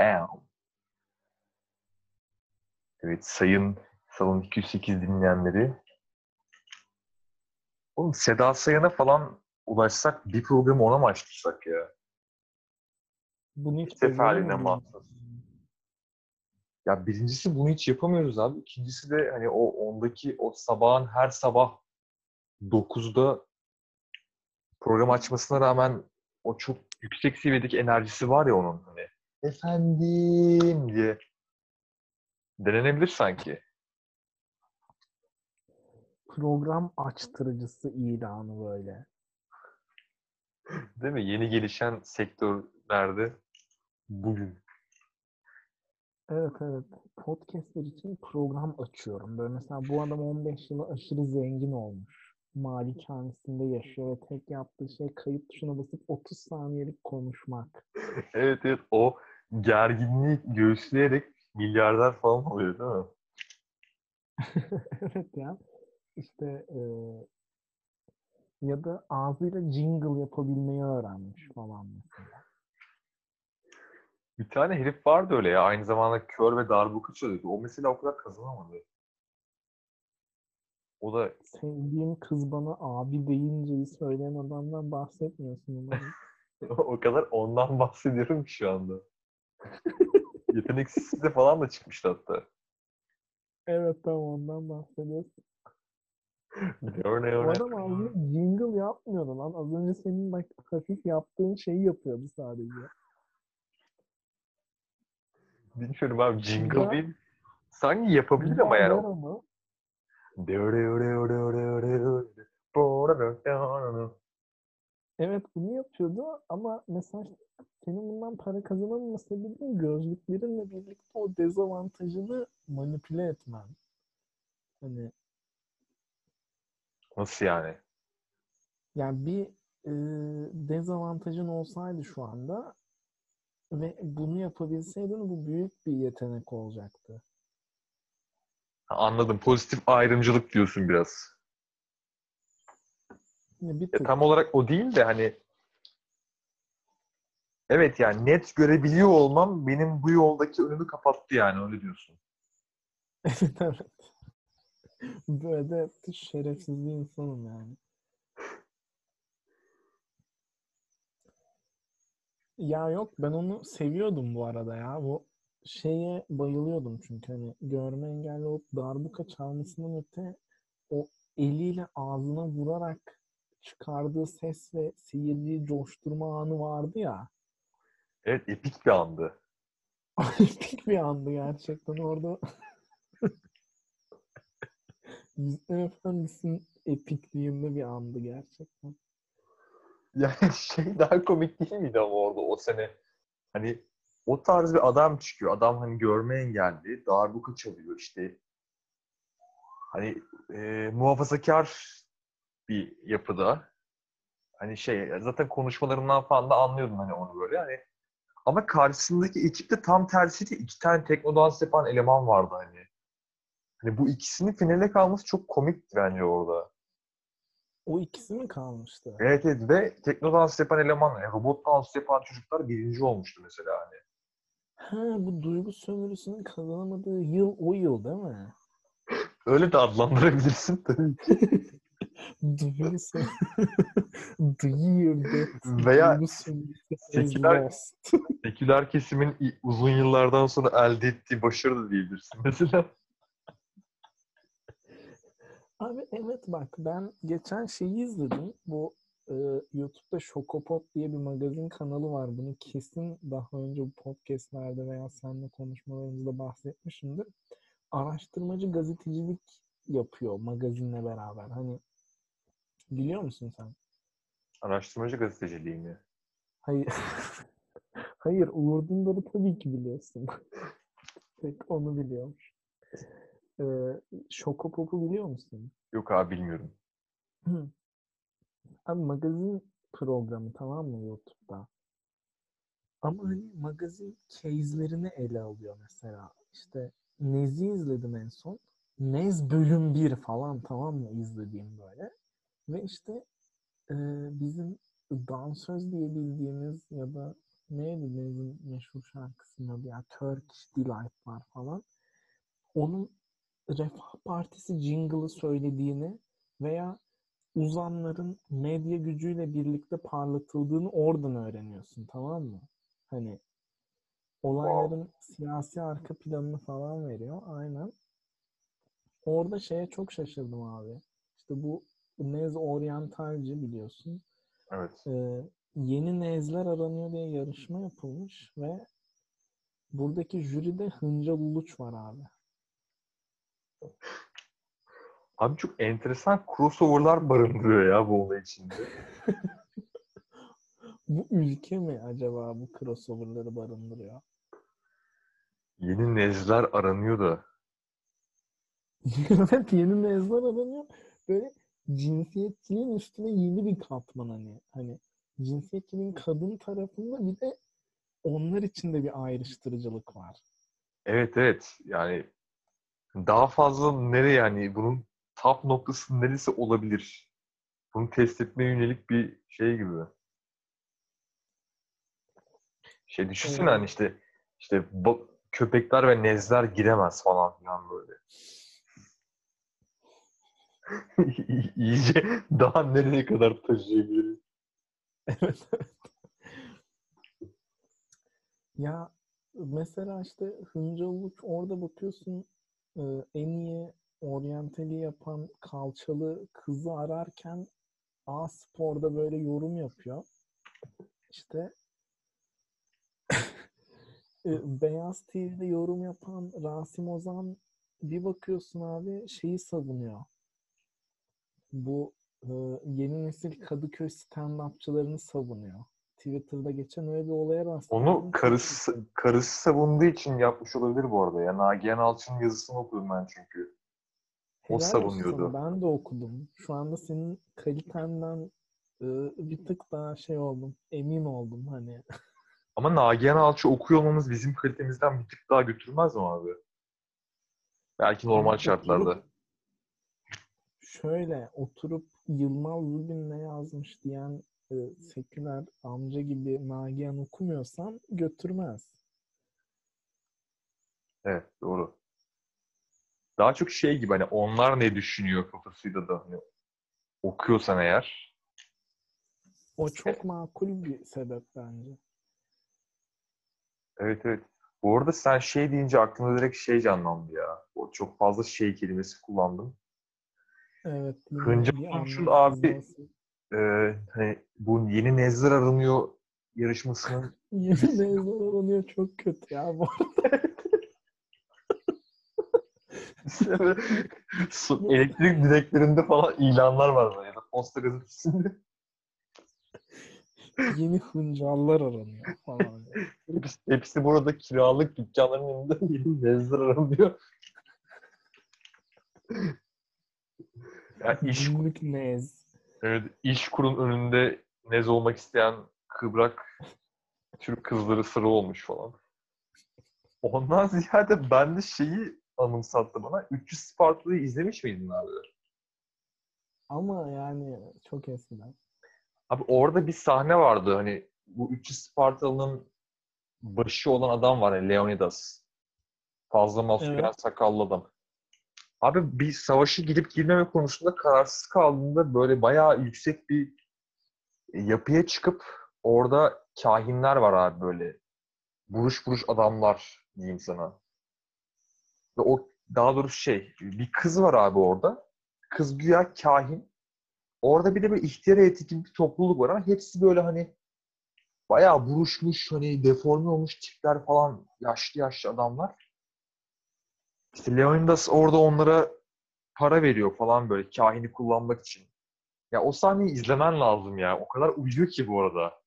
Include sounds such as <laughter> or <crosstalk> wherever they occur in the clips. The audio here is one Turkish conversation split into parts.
Bam. Evet sayın Salon 208 dinleyenleri. Oğlum Seda Sayan'a falan ulaşsak bir programı ona mı açtırsak ya? Bunu hiç seferliğine mahsus. Ya birincisi bunu hiç yapamıyoruz abi. İkincisi de hani o ondaki o sabahın her sabah 9'da program açmasına rağmen o çok yüksek seviyedeki enerjisi var ya onun hani. Efendim diye denenebilir sanki. Program açtırıcısı ilanı böyle. Değil mi? Yeni gelişen sektörlerde bugün. Evet evet. Podcastler için program açıyorum. Böyle mesela bu adam 15 yılı aşırı zengin olmuş. Malikanesinde yaşıyor ve tek yaptığı şey kayıt tuşuna basıp 30 saniyelik konuşmak. <laughs> Evet evet o gerginliği göğüsleyerek milyarder falan oluyor değil mi? <laughs> evet ya. İşte e, ya da ağzıyla jingle yapabilmeyi öğrenmiş falan mesela. Bir tane herif vardı öyle ya. Aynı zamanda kör ve darbuka çalıyordu. O mesela o kadar kazanamadı. O da Sevdiğim kız bana abi deyinceyi söyleyen adamdan bahsetmiyorsun umarım. <laughs> o kadar ondan bahsediyorum ki şu anda. Yeteneksizde falan da çıkmıştı hatta. Evet tamam ondan bahsediyorsun. Ne ne ne. adam ağzıyla jingle yapmıyordu lan. Az önce senin bak hafif yaptığın şeyi yapıyordu sadece. Bilmiyorum abi jingle Ya- değil. Sanki yapabilir ama yani. <laughs> ama Evet bunu yapıyordu ama mesela senin bundan para kazanamama sebebin gözlüklerinle birlikte o dezavantajını manipüle etmen. Hani Nasıl yani? yani bir e, dezavantajın olsaydı şu anda ve bunu yapabilseydin bu büyük bir yetenek olacaktı. Ha, Anladım. Pozitif ayrımcılık diyorsun biraz. Yani bir Ya tık. tam olarak o değil de hani evet yani net görebiliyor olmam benim bu yoldaki önümü kapattı yani öyle diyorsun. Evet evet. Böyle şerefsiz bir insanım yani. Ya yok ben onu seviyordum bu arada ya. Bu şeye bayılıyordum çünkü hani görme engelli olup darbuka çalmasından öte o eliyle ağzına vurarak çıkardığı ses ve seyirciyi coşturma anı vardı ya. Evet epik bir andı. <laughs> Epik bir andı gerçekten orada. <laughs> Yüzüklerin Efendisi'nin epikliğinde bir andı gerçekten. Yani <laughs> şey daha komik değil miydi ama orada o sene hani o tarz bir adam çıkıyor. Adam hani görme engelli, darbuka çalıyor işte. Hani e, muhafazakar bir yapıda. Hani şey zaten konuşmalarından falan da anlıyordum hani onu böyle hani. Ama karşısındaki ekipte tam tersi de iki tane teknodans yapan eleman vardı hani. Hani bu ikisinin finale kalması çok komikti bence orada. O ikisi mi kalmıştı? Evet evet ve teknodans yapan eleman, yani robot dans yapan çocuklar birinci olmuştu mesela hani. Ha bu duygu sömürüsünün kazanamadığı yıl o yıl değil mi? Öyle de adlandırabilirsin tabii ki. <laughs> Year <laughs> that Veya seküler-. <laughs> Seküler kesimin uzun yıllardan sonra elde ettiği başarı da diyebilirsin <laughs> mesela. Abi evet bak ben geçen şeyi izledim. Bu e, YouTube'da Şokopop diye bir magazin kanalı var. Bunu kesin daha önce bu podcastlerde veya seninle konuşmalarımızda bahsetmişimdir. Araştırmacı gazetecilik yapıyor magazinle beraber. Hani biliyor musun sen? Araştırmacı gazeteciliği mi? Hayır. <laughs> Hayır, Uğur Dündar'ı tabii ki biliyorsun. <laughs> Tek onu biliyormuş. Ee, Şokopop'u biliyor musun? Yok abi bilmiyorum. <clears throat> Abi magazin programı tamam mı YouTube'da? Ama hani magazin case'lerini ele alıyor mesela. İşte Nez'i izledim en son. Nez bölüm 1 falan tamam mı izlediğim böyle. Ve işte e, bizim dansöz diye bildiğimiz ya da neydi Nez'in meşhur şarkısının adı ya Turkish Delight var falan. Onun Refah Partisi jingle'ı söylediğini veya uzanların medya gücüyle birlikte parlatıldığını oradan öğreniyorsun tamam mı? Hani olayların siyasi arka planını falan veriyor. Aynen. Orada şeye çok şaşırdım abi. İşte bu Nez Orientalci biliyorsun. Evet. Ee, yeni nezler aranıyor diye yarışma yapılmış ve buradaki jüride Hıncal Uluç var abi. Abi çok enteresan crossover'lar barındırıyor ya bu olay içinde. <laughs> Bu ülke mi acaba bu crossover'ları barındırıyor? Yeni nezler aranıyor da. <laughs> evet yeni nezler aranıyor. Böyle cinsiyetçiliğin üstüne yeni bir katman hani. Hani cinsiyetçiliğin kadın tarafında bir de onlar için de bir ayrıştırıcılık var. Evet evet yani daha fazla nereye yani bunun tap noktası neresi olabilir? Bunu test etmeye yönelik bir şey gibi. Şey düşünsene Evet. hani işte işte köpekler ve nezler giremez falan filan böyle. <laughs> İyice daha nereye kadar taşıyabiliriz? Evet. Ya mesela işte Hıncal Uluç orada bakıyorsun e, en iyi oryantali yapan kalçalı kızı ararken A Spor'da böyle yorum yapıyor. İşte <laughs> e, Beyaz TV'de yorum yapan Rasim Ozan bir bakıyorsun abi şeyi savunuyor. Bu e, yeni nesil Kadıköy stand-upçılarını savunuyor. Twitter'da geçen öyle bir olaya rastladım. Onu karısı, karısı savunduğu için yapmış olabilir bu arada. Ya Nagihan Alçı'nın yazısını okudum ben çünkü. O Helal olsun savunuyordu. sana. Ben de okudum. Şu anda senin kalitenden e, bir tık daha şey oldum. Emin oldum hani. <laughs> Ama Nagihan Alçı okuyor olmamız bizim kalitemizden bir tık daha götürmez mi abi? Belki normal şartlarda. Şöyle oturup Yılmaz Zubin ne yazmış diyen e, seküler amca gibi Nagihan okumuyorsan götürmez. Evet doğru. Daha çok şey gibi hani onlar ne düşünüyor kafasıyla da hani okuyorsan eğer. O çok makul bir sebep bence. Evet evet. Bu arada sen şey deyince aklımda direkt şey canlandı ya. O çok fazla şey kelimesi kullandım. Evet. Hıncal anlam abi-. Ee, hani bu yeni nezler aranıyor yarışmasının <laughs> Yeni mezun oluyor çok kötü ya bu. <laughs> Su- elektrik direklerinde falan ilanlar var böyle ya da posta gazetesinde. Yeni hıncallar aranıyor falan. Hepsi, <laughs> hepsi burada kiralık dükkanların önünde yeni nezler aranıyor. Ya iş, Günlük nez. evet, iş kurun önünde nez olmak isteyen kıbrak Türk kızları sıra olmuş falan. Ondan ziyade ben de şeyi anımsattı bana. 300 Spartalı'yı izlemiş miydin abi? Ama yani çok eskiden. Abi orada bir sahne vardı hani bu 300 Spartalı'nın başı olan adam var yani Leonidas. Fazla maskülen Evet. sakallı adam. Abi bir savaşı gidip girmeme konusunda kararsız kaldığında böyle bayağı yüksek bir yapıya çıkıp orada kahinler var abi böyle. Buruş buruş adamlar diyeyim sana. Ve o daha doğrusu şey bir kız var abi orada. Kız güya kahin. Orada bir de bir ihtiyar heyeti bir topluluk var ama hepsi böyle hani bayağı buruşmuş hani deforme olmuş tipler falan yaşlı yaşlı adamlar. İşte Leonidas orada onlara para veriyor falan böyle kahini kullanmak için. Ya o sahneyi izlemen lazım ya. O kadar uyuyor ki bu arada.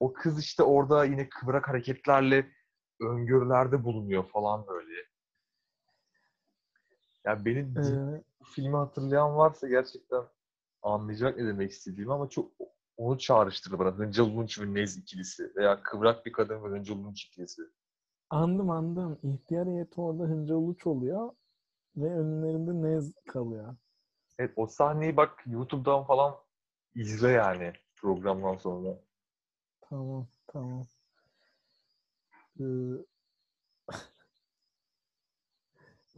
O kız işte orada yine kıvrak hareketlerle öngörülerde bulunuyor falan böyle. Ya beni Ee, filmi hatırlayan varsa gerçekten anlayacak ne demek istediğimi ama çok onu çağrıştırdı bana. Hıncal Uluç ve Nez ikilisi veya kıvrak bir kadın ve Hıncal Uluç ikilisi. Andım andım. İhtiyar heyeti orada Hıncal Uluç oluyor ve önlerinde nez kalıyor. Evet o sahneyi bak YouTube'dan falan izle yani programdan sonra. Tamam tamam. Ee, <laughs>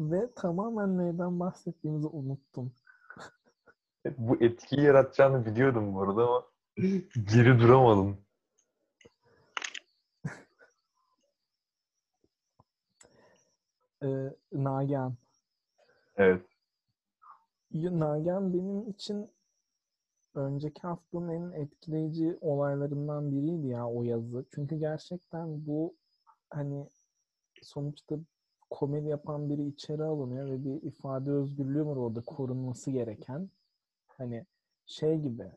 ve tamamen neyden bahsettiğimizi unuttum. Bu etkiyi yaratacağını biliyordum bu arada ama geri duramadım. Ee, Nagihan. Evet. Nagihan benim için önceki haftanın en etkileyici olaylarından biriydi ya o yazı. Çünkü gerçekten bu hani sonuçta komedi yapan biri içeri alınıyor ve bir ifade özgürlüğü var orada korunması gereken. Hani şey gibi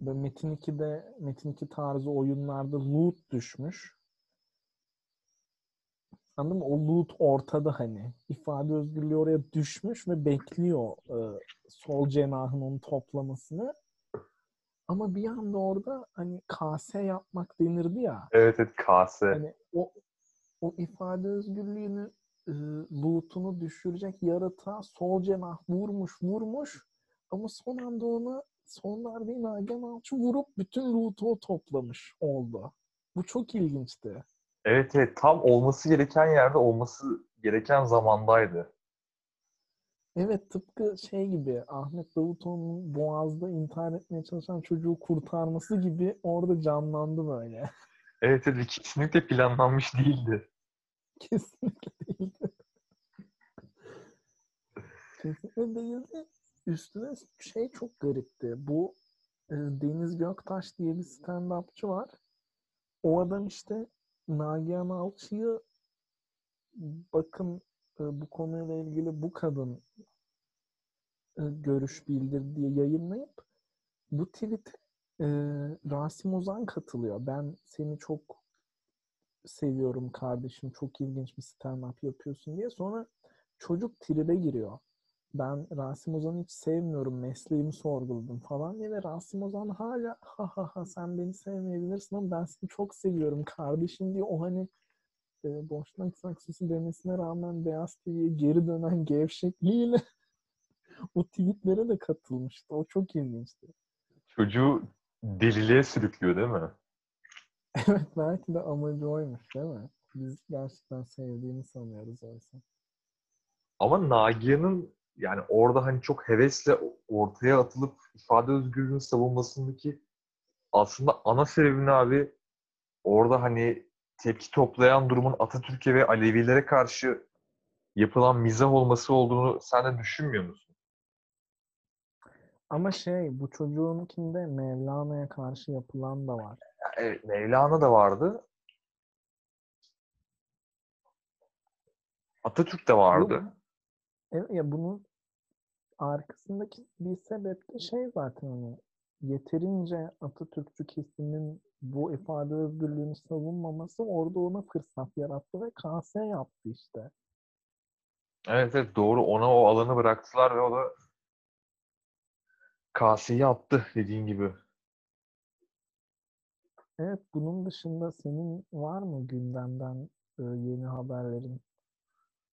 böyle Metin 2'de Metin 2 tarzı oyunlarda loot düşmüş. Anladın mı? O loot ortada hani. ifade özgürlüğü oraya düşmüş ve bekliyor e, sol cenahın onu toplamasını. Ama bir anda orada hani kase yapmak denirdi ya. Evet evet kase. Hani o o ifade özgürlüğünü e, loot'unu düşürecek yaratığa sol cenah vurmuş vurmuş ama son anda ona son darbeyi Nagihan Alçı vurup bütün loot'u toplamış oldu. Bu çok ilginçti. Evet evet tam olması gereken yerde olması gereken zamandaydı. Evet tıpkı şey gibi Ahmet Davutoğlu'nun Boğaz'da intihar etmeye çalışan çocuğu kurtarması gibi orada canlandı böyle. <laughs> Evet evet kesinlikle planlanmış değildi. Kesinlikle değildi. Kesinlikle değildi. Üstüne şey çok garipti. Bu e, Deniz Göktaş diye bir stand-upçı var. O adam işte Nagihan Alçı'yı bakın e, bu konuyla ilgili bu kadın e, görüş bildir diye yayınlayıp bu tweet'e e, Rasim Ozan katılıyor. Ben seni çok seviyorum kardeşim. Çok ilginç bir stand-up yapıyorsun diye. Sonra çocuk tribe giriyor. Ben Rasim Ozan'ı hiç sevmiyorum. Mesleğimi sorguladım falan diye ve Rasim Ozan hala ha ha ha sen beni sevmeyebilirsin ama ben seni çok seviyorum kardeşim diye o hani e, boşnak saksısı demesine rağmen Beyaz TV'ye geri dönen gevşekliğiyle <laughs> o tweetlere de katılmıştı. O çok ilginçti. Çocuğu deliliğe sürüklüyor değil mi? <laughs> Evet belki de amacı oymuş değil mi? Biz gerçekten sevdiğini sanıyoruz oysa. Ama Nagihan'ın yani orada hani çok hevesle ortaya atılıp ifade özgürlüğünün savunmasındaki aslında ana sebebini abi orada hani tepki toplayan durumun Atatürk'e ve Alevilere karşı yapılan mizah olması olduğunu sen de düşünmüyor musun? Ama şey bu çocuğunkinde Mevlana'ya karşı yapılan da var. Evet, Mevlana da vardı. Atatürk de vardı. Yok. Ya bunun arkasındaki bir sebep de şey zaten hani yeterince Atatürkçü kesimin bu ifade özgürlüğünü savunmaması orada ona fırsat yarattı ve kase yaptı işte. Evet evet doğru. Ona o alanı bıraktılar ve o da kaseyi attı dediğin gibi. Evet bunun dışında senin var mı gündemden e, yeni haberlerin?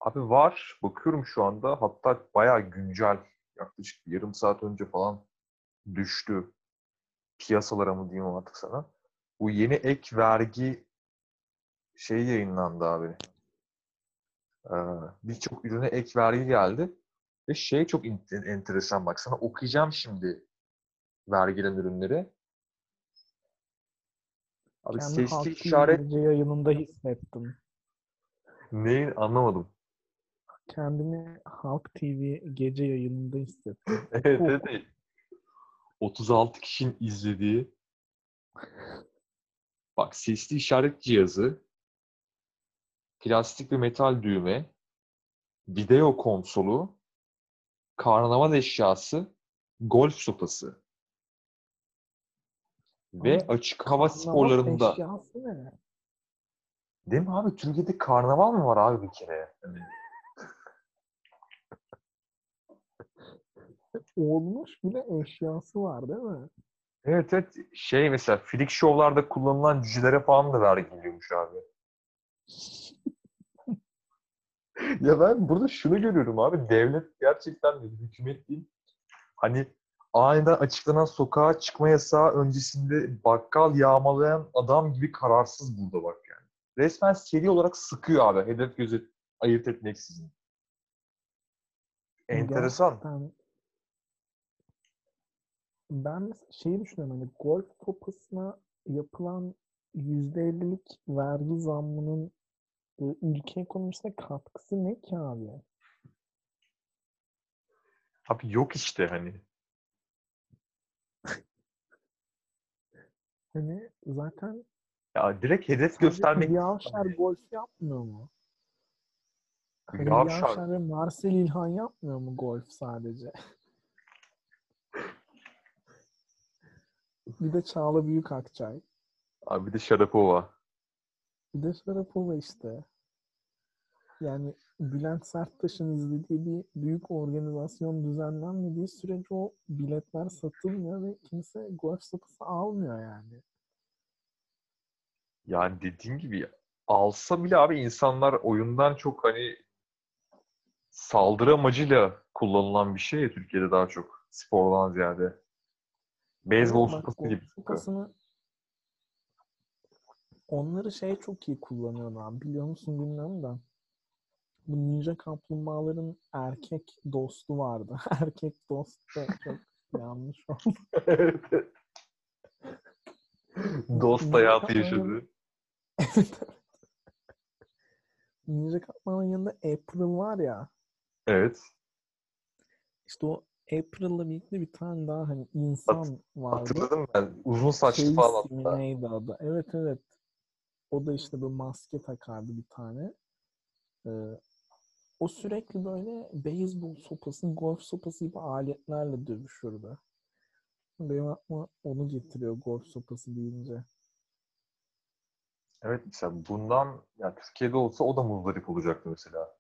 Abi var. Bakıyorum şu anda. Hatta bayağı güncel. Yaklaşık yarım saat önce falan düştü. Piyasalara mı diyeyim artık sana. Bu yeni ek vergi şey yayınlandı abi. Ee, Birçok ürüne ek vergi geldi. Ve şey çok enteresan bak sana okuyacağım şimdi vergilen ürünleri. Abi Kendi sesli işaret yayınında hissettim. neyin anlamadım. Kendimi Halk TV gece yayınında hissettim. <laughs> Evet, evet. evet. 36 kişinin izlediği bak sesli işaret cihazı plastik ve metal düğme video konsolu karnaval eşyası golf sopası ve Ama açık hava sporlarında eşyası ne? değil mi abi Türkiye'de karnaval mı var abi bir kere Hani Olmuş bile eşyası var değil mi? evet evet şey mesela freak show'larda kullanılan cücelere falan da vergi geliyormuş abi. <laughs> Ya ben burada şunu görüyorum abi. Devlet gerçekten de hükümet değil. Hani aniden açıklanan sokağa çıkma yasağı öncesinde bakkal yağmalayan adam gibi kararsız burada bak yani. Resmen seri olarak sıkıyor abi. Hedef gözü ayırt etmeksizin. Enteresan. Gerçekten ben mesela şeyi düşünüyorum hani golf topasına yapılan %50'lik vergi zammının e, ülke ekonomisine katkısı ne ki abi? Abi yok işte hani. <laughs> Hani zaten Ya direkt hedef göstermek Hülya Avşar golf yapmıyor mu? Hani Hülya Hülya Avşar- Avşar ve Marcel İlhan yapmıyor mu golf sadece? <laughs> Bir de Çağla Büyükakçay. Abi bir de Sharapova. Bir de Sharapova işte. Yani Bülent Serttaş'ın izlediği bir büyük organizasyon düzenlenmediği sürece o biletler satılmıyor ve kimse golf sopası almıyor yani. Yani dediğin gibi alsa bile abi insanlar oyundan çok hani saldırı amacıyla kullanılan bir şey ya Türkiye'de daha çok spordan ziyade. Beyzbol sopası gibi. sopasını onları şey çok iyi kullanıyorlar. Biliyor musun bilmiyorum da. Bu ninja kaplumbağaların erkek dostu vardı. <laughs> erkek dostu çok <laughs> yanlış oldu. Dost hayatı yaşadı. Evet. Ninja kaplumbağanın yanında April var ya. Evet. İşte o April'la birlikte bir tane daha hani insan vardı. Hatırladım ben. Uzun saçlı Casey falan hatta. neydi adı? Evet evet. O da işte böyle maske takardı bir tane. Ee, o sürekli böyle beyzbol sopası, golf sopası gibi aletlerle dövüşürdü. Benim aklıma onu getiriyor golf sopası deyince. Evet mesela bundan ya Türkiye'de olsa o da muzdarip olacaktı mesela.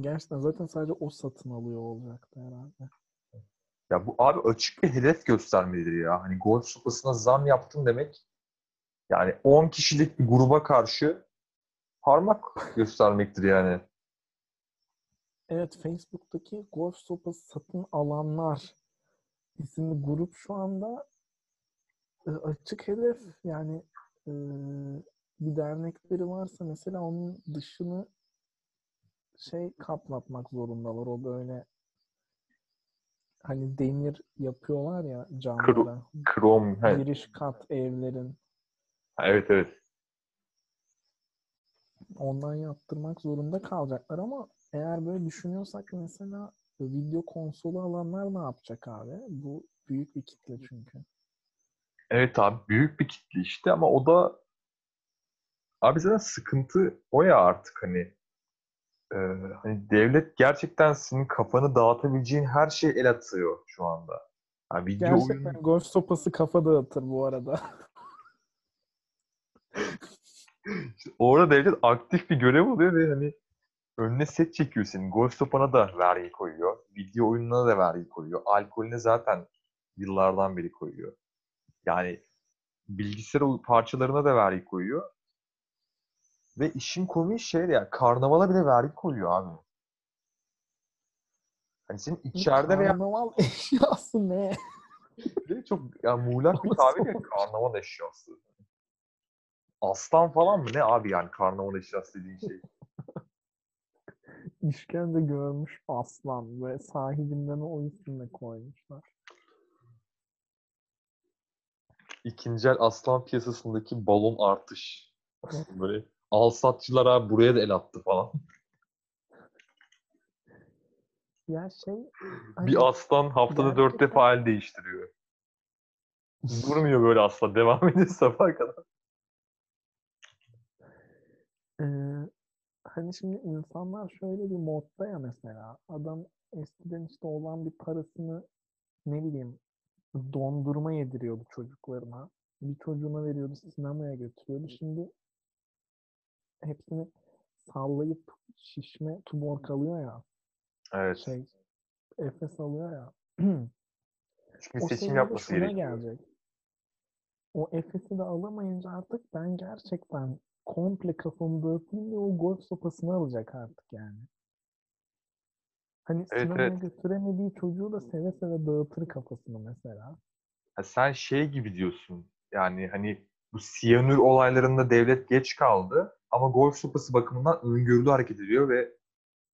Gerçekten zaten sadece o satın alıyor olacaktı herhalde. Ya bu abi açık bir hedef göstermedir ya. Hani golf sopasına zam yaptım demek yani 10 kişilik bir gruba karşı parmak göstermektir yani. Evet Facebook'taki golf sopası satın alanlar isimli grup şu anda e, açık hedef yani e, bir dernekleri varsa mesela onun dışını şey kaplatmak zorundalar. O böyle hani demir yapıyorlar ya camlara. Krom. he. Giriş kat evlerin. Evet evet. Ondan yaptırmak zorunda kalacaklar ama eğer böyle düşünüyorsak mesela video konsolu alanlar ne yapacak abi? Bu büyük bir kitle çünkü. Evet abi büyük bir kitle işte ama o da abi zaten sıkıntı o ya artık hani Ee, hani devlet gerçekten senin kafanı dağıtabileceğin her şeye el atıyor şu anda. Ha, video Gerçekten oyunu golf sopası kafa dağıtır bu arada. İşte orada devlet aktif bir görev alıyor ve hani önüne set çekiyor senin. Golf topana da vergi koyuyor. Video oyununa da vergi koyuyor. Alkolüne zaten yıllardan beri koyuyor. Yani bilgisayar parçalarına da vergi koyuyor. Ve işin komiği şey ya karnavala bile vergi koyuyor abi. Hani senin içeride veya Karnaval <laughs> eşyası ne? Ve çok ya muğlak bir tabir ya karnaval eşyası. Aslan falan mı ne abi yani karnaval eşyası dediğin şey. <laughs> İşkence görmüş aslan ve sahibinden o isimle koymuşlar. İkinci el aslan piyasasındaki balon artış. Böyle al satçılar abi buraya da el attı falan. Ya şey hani Bir aslan haftada dört defa el değiştiriyor. <laughs> Durmuyor böyle aslan. Devam ediyor sabaha kadar. Ee, hani şimdi insanlar şöyle bir modda ya mesela adam eskiden işte olan bir parasını ne bileyim dondurma yediriyordu çocuklarına. Bir çocuğuna veriyordu sinemaya götürüyordu. Şimdi hepsini sallayıp şişme tumor kalıyor ya Evet. şey Efes alıyor ya. <clears throat> Çünkü o seçim yapması gerekiyor. gelecek. O Efes'i de alamayınca artık ben gerçekten komple kafamı dağıtayım ve o golf sopasını alacak artık yani. Hani Evet, sinemaya evet. götüremediği çocuğu da seve seve dağıtır kafasını mesela. Ha, sen şey gibi diyorsun. Yani hani bu siyanür olaylarında devlet geç kaldı ama golf sopası bakımından öngörülü hareket ediyor ve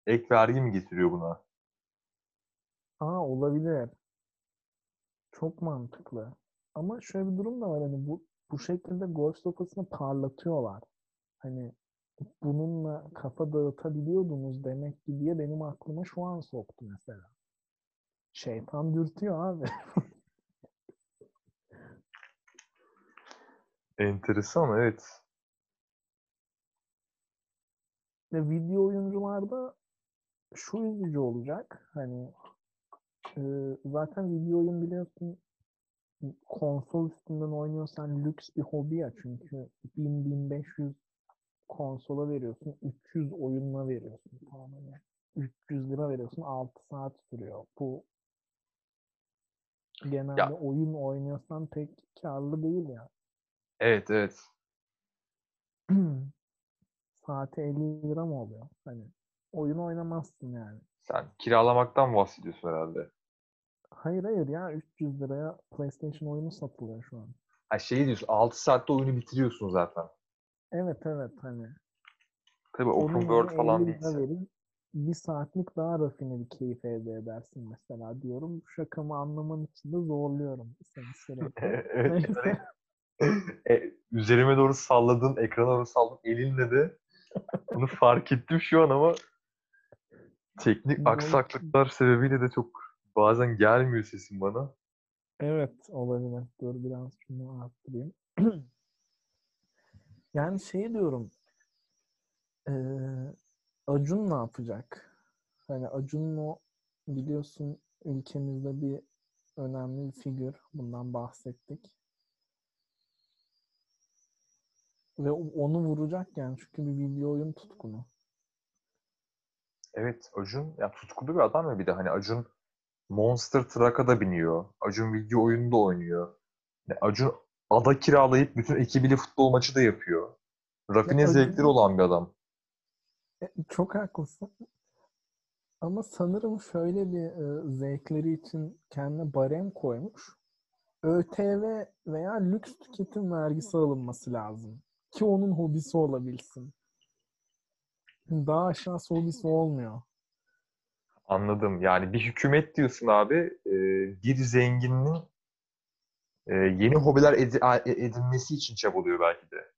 ek vergi mi getiriyor buna? Aa olabilir. Çok mantıklı. Ama şöyle bir durum da var hani bu bu şekilde golf sopasını parlatıyorlar. Hani bununla kafa dağıtabiliyordunuz demek ki diye benim aklıma şu an soktu mesela. Şeytan dürtüyor abi. <laughs> Enteresan evet. Ve video oyuncularda şu üzücü olacak. Hani e, zaten video oyun biliyorsun konsol üstünden oynuyorsan lüks bir hobi ya çünkü 1000-1500 konsola veriyorsun 300 oyununa veriyorsun tamam hani 300 lira veriyorsun 6 saat sürüyor. Bu genelde Ya. oyun oynuyorsan pek karlı değil ya. Evet evet. <clears throat> Saati 50 lira mı oluyor? Hani oyun oynamazsın yani. Sen kiralamaktan bahsediyorsun herhalde. Hayır hayır ya 300 liraya PlayStation oyunu satılıyor şu an. Ha şey diyorsun 6 saatte oyunu bitiriyorsun zaten. Evet evet hani Tabii onun open yerine world falan 50 lira değilse. bir saatlik daha rafine bir keyif elde edersin mesela diyorum. Şakamı anlaman için de zorluyorum seni sürekli. <laughs> evet. E, üzerime doğru salladın, ekrana doğru salladın elinle de bunu fark ettim şu an ama teknik aksaklıklar sebebiyle de çok bazen gelmiyor sesim bana. Evet olabilir. Dur biraz şunu arttırayım. <clears throat> yani şey diyorum. eee Acun ne yapacak? Hani Acun'un o biliyorsun ülkemizde bir önemli bir figür. Bundan bahsettik. Ve onu vuracak yani çünkü bir video oyun tutkunu. Evet Acun ya tutkulu bir adam ya bir de hani Acun Monster Truck'a da biniyor. Acun video oyunu da oynuyor. Yani Acun ada kiralayıp bütün ekibiyle futbol maçı da yapıyor. Rafine Ya zevkleri olan bir adam. E, Çok haklısın. Ama sanırım şöyle bir e, zevkleri için kendine barem koymuş. ÖTV veya lüks tüketim vergisi alınması lazım. Ki onun hobisi olabilsin. Daha aşağısı hobisi olmuyor. Anladım. Yani bir hükümet diyorsun abi, e, bir zenginin e, yeni hobiler e- edinmesi için çabalıyor belki de.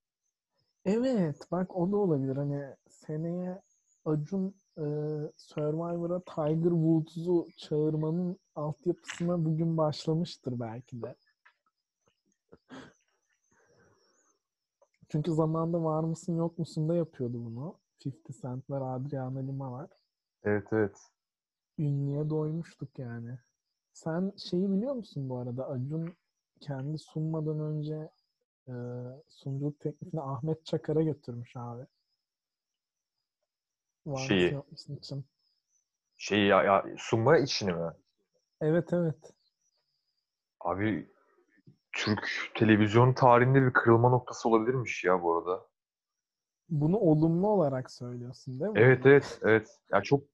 Evet, bak o da olabilir. Hani seneye Acun e, Survivor'a Tiger Woods'u çağırmanın altyapısına bugün başlamıştır belki de. Çünkü zamanında var mısın yok musun da yapıyordu bunu. 50 Cent'ler, Adriana Lima'lar. Evet evet. Ünlüye doymuştuk yani. Sen şeyi biliyor musun bu arada? Acun kendi sunmadan önce e, sunuculuk teklifini Ahmet Çakar'a götürmüş abi. Var mısın Şeyi. yok musun için. Şey ya, ya sunma işini mi? Evet evet. Abi Türk televizyon tarihinde bir kırılma noktası olabilirmiş ya bu arada. Bunu olumlu olarak söylüyorsun değil mi? Evet evet evet. Ya çok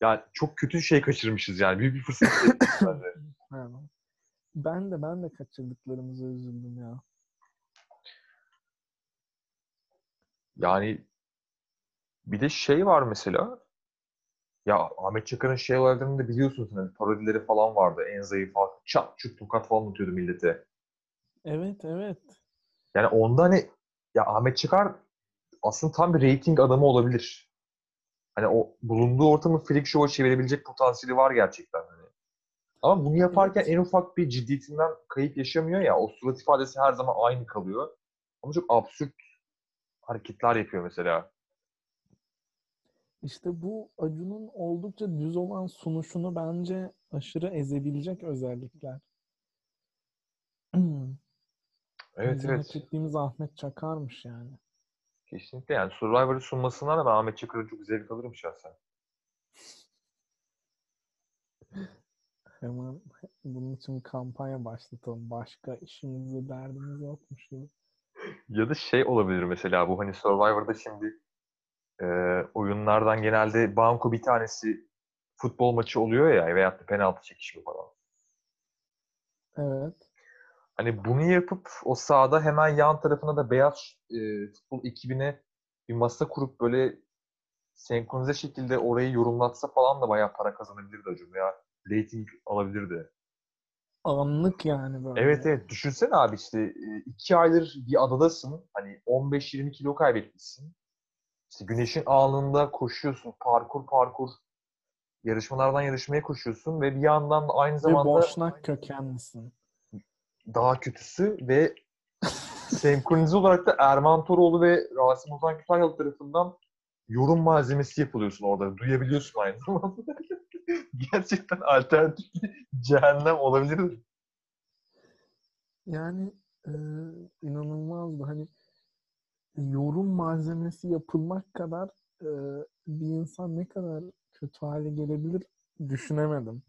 ya çok kötü şey kaçırmışız yani. Büyük bir fırsat <laughs> bence. Ben de ben de kaçırdıklarımıza üzüldüm ya. Yani bir de şey var mesela. Ya Ahmet Çakar'ın şey olaylarını da biliyorsunuz hani parodileri falan vardı. En zayıf halk çat çut tokat falan atıyordu millete. Evet evet. Yani onda hani ya Ahmet Çakar aslında tam bir rating adamı olabilir. Hani o bulunduğu ortamı freak show'a çevirebilecek potansiyeli var gerçekten hani. Ama bunu yaparken Evet. en ufak bir ciddiyetinden kayıp yaşamıyor ya. O surat ifadesi her zaman aynı kalıyor. Ama çok absürt hareketler yapıyor mesela. İşte bu Acun'un oldukça düz olan sunuşunu bence aşırı ezebilecek özellikler. Evet Bizim evet. hak ettiğimiz Ahmet Çakar'mış yani. Kesinlikle yani Survivor'ı sunmasından da ben Ahmet Çakar'ın çok zevk alırım şahsen. <laughs> Hemen bunun için kampanya başlatalım. Başka işimiz derdimiz yokmuş gibi. Ya da şey olabilir mesela bu hani Survivor'da şimdi e, oyunlardan genelde banko bir tanesi futbol maçı oluyor ya veyahut da penaltı çekişme falan. Evet. Hani bunu yapıp o sahada hemen yan tarafına da beyaz e, futbol ekibine bir masa kurup böyle senkronize şekilde orayı yorumlatsa falan da bayağı para kazanabilirdi acaba ya. Rating alabilirdi. Anlık yani böyle. Evet evet. Düşünsene abi işte iki aydır bir adadasın. Hani 15-20 kilo kaybetmişsin. İşte güneşin alnında koşuyorsun. Parkur parkur. Yarışmalardan yarışmaya koşuyorsun ve bir yandan aynı Ve zamanda boşnak kökenlisin. daha kötüsü ve senkronize olarak da Erman Toroğlu ve Rasim Ozan Kütahyalı tarafından yorum malzemesi yapılıyorsun orada. Duyabiliyorsun aynı zamanda. <laughs> Gerçekten alternatif cehennem olabilir. Yani e, inanılmazdı. Hani yorum malzemesi yapılmak kadar e, bir insan ne kadar kötü hale gelebilir düşünemedim.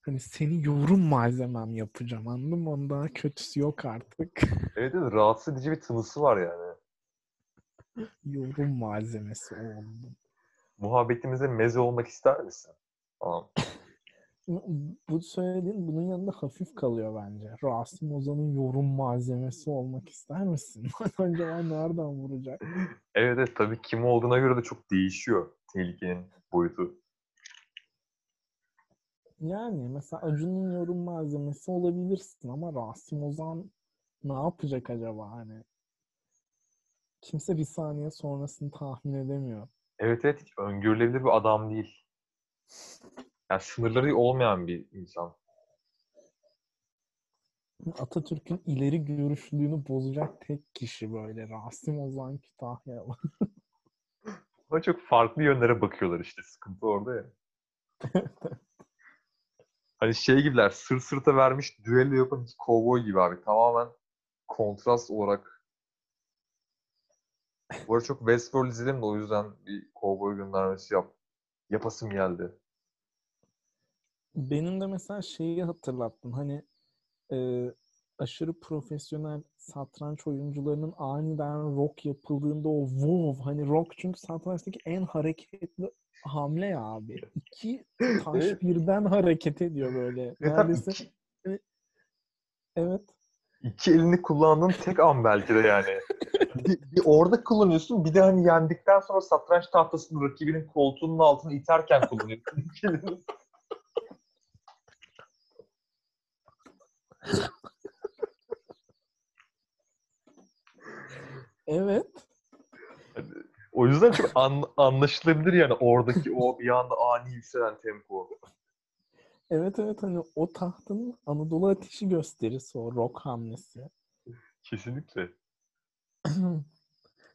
Hani seni yorum malzemem yapacağım anladın mı? Ondan kötüsü yok artık. <laughs> Evet evet rahatsız edici bir tınısı var yani. yorum malzemesi oldum. Muhabbetimize meze olmak ister misin? Tamam. <laughs> Bu söylediğin bunun yanında hafif kalıyor bence. Rasim Ozan'ın yorum malzemesi olmak ister misin? <laughs> Acaba nereden vuracak? Evet evet tabii kim olduğuna göre de çok değişiyor tehlikenin boyutu. Yani mesela Acun'un yorum malzemesi olabilirsin ama Rasim Ozan ne yapacak acaba hani? Kimse bir saniye sonrasını tahmin edemiyor. Evet evet hiç öngörülebilir bir adam değil. Yani sınırları olmayan bir insan. Atatürk'ün ileri görüşlülüğünü bozacak tek kişi böyle Rasim Ozan Kütahyalı. <laughs> Ama çok farklı yönlere bakıyorlar işte. Sıkıntı orada ya. <laughs> hani şey gibiler sır sırta vermiş düello yapan iki kovboy gibi abi. Tamamen kontrast olarak. Bu arada çok Westworld izledim de o yüzden bir kovboy göndermesi yap. Yapasım geldi. Benim de mesela şeyi hatırlattın. Hani e, aşırı profesyonel satranç oyuncularının aniden rock yapıldığında o wow hani rock çünkü satrançtaki en hareketli hamle ya abi. İki <laughs> taş Evet. birden hareket ediyor böyle. <laughs> Neredeyse iki, evet. iki elini kullandığın tek an belki de yani. bir, bir orada kullanıyorsun bir de hani yendikten sonra satranç tahtasını rakibinin koltuğunun altına iterken kullanıyorsun. <laughs> İki elini. Evet. O yüzden çok an- anlaşılabilir yani oradaki o bir anda ani yükselen tempo. Evet evet hani o tahtın Anadolu ateşi gösterisi o rock hamlesi. Kesinlikle. <clears throat>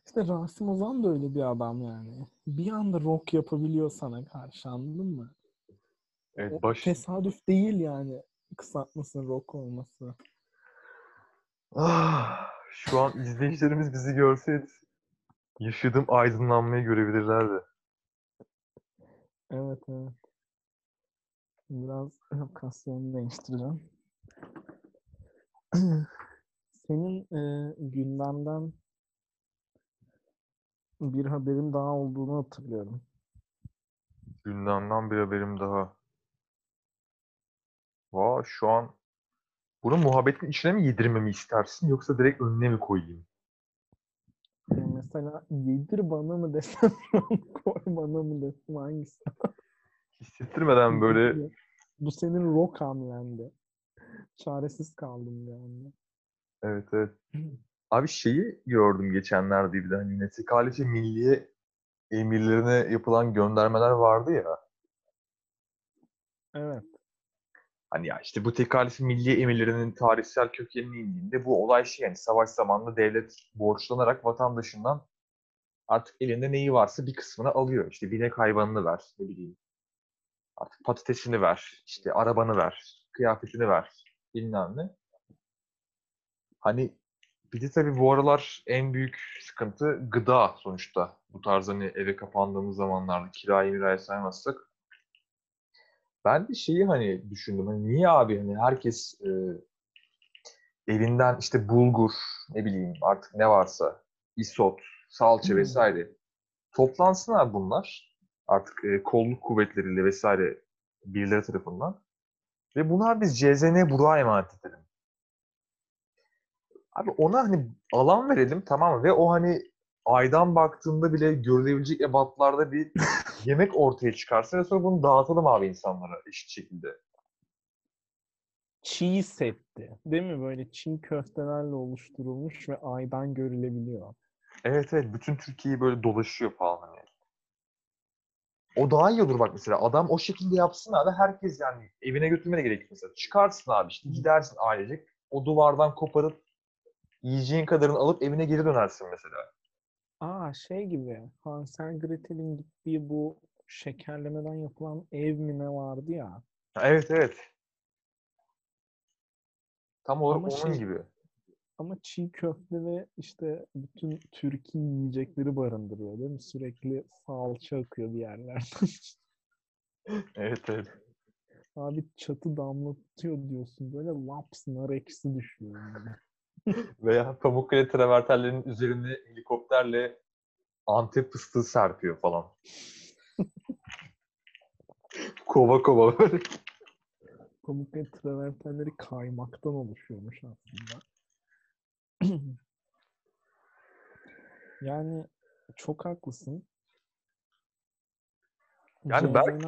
İşte Rasim Ozan da öyle bir adam yani. Bir anda rock yapabiliyor sana karşı anladın mı? Evet, O baş... tesadüf değil yani kısaltmasının rock olması. Ah, şu an izleyicilerimiz bizi görseydi yaşadığım aydınlanmayı görebilirlerdi. Evet evet. Biraz <clears throat> lokasyonu değiştireceğim. <clears throat> Senin e, gündemden bir haberin daha olduğunu hatırlıyorum. Gündemden bir haberim daha. Vaa şu an bunu muhabbetin içine mi yedirmemi istersin yoksa direkt önüne mi koyayım? E, mesela yedir bana mı desem <laughs> koy bana mı desem hangisi? Hissettirmeden böyle Bu senin rock hamlendi. Çaresiz kaldım anda. evet evet. Abi şeyi gördüm geçenlerde bir de hani Netikalice Milliye emirlerine yapılan göndermeler vardı ya. Evet. Hani ya işte bu tekalifi milliye emirlerinin tarihsel kökenini indiğinde bu olay şey yani savaş zamanında devlet borçlanarak vatandaşından artık elinde neyi varsa bir kısmını alıyor. İşte binek hayvanını ver, ne bileyim. Artık patatesini ver, işte arabanı ver, kıyafetini ver, bilmem ne. Hani bir de tabii bu aralar en büyük sıkıntı gıda sonuçta. Bu tarz hani eve kapandığımız zamanlarda kirayı mirayı saymazsak ben de şeyi hani düşündüm. Hani niye abi hani herkes e, evinden işte bulgur, ne bileyim artık ne varsa, isot, salça Hmm. vesaire toplansın abi bunlar. Artık e, kolluk kuvvetleriyle vesaire birileri tarafından. Ve bunlar biz CZN Burak'a emanet edelim. Abi ona hani alan verelim tamam mı? Ve o hani aydan baktığında bile görülebilecek ebatlarda bir yemek ortaya çıkarsın ve sonra bunu dağıtalım abi insanlara eşit şekilde. Çiğ setti. Değil mi? Böyle çiğ köftelerle oluşturulmuş ve aydan görülebiliyor. Evet evet bütün Türkiye'yi böyle dolaşıyor falan hani. O daha iyi olur bak mesela. Adam o şekilde yapsın abi. Herkes yani evine götürmene gerek yok mesela. Çıkarsın abi işte gidersin ailecek. O duvardan koparıp yiyeceğin kadarını alıp evine geri dönersin mesela. Aa şey gibi Hansel Gretel'in gittiği bu şekerlemeden yapılan ev mi ne vardı ya. Evet evet. Tam olarak Ama onun şey- gibi. Ama çiğ köfte ve işte bütün Türkiye yiyecekleri barındırıyor değil mi? Sürekli salça akıyor bir yerlerden. <laughs> Evet evet. Abi çatı damlatıyor diyorsun. Böyle laps nar ekşisi düşüyor. önüne. <laughs> Veya Pamukkale travertenlerinin üzerine helikopterle Antep fıstığı serpiyor falan. <laughs> kova kova böyle. Pamukkale travertenleri kaymaktan oluşuyormuş aslında. <clears throat> yani çok haklısın. Yani belki-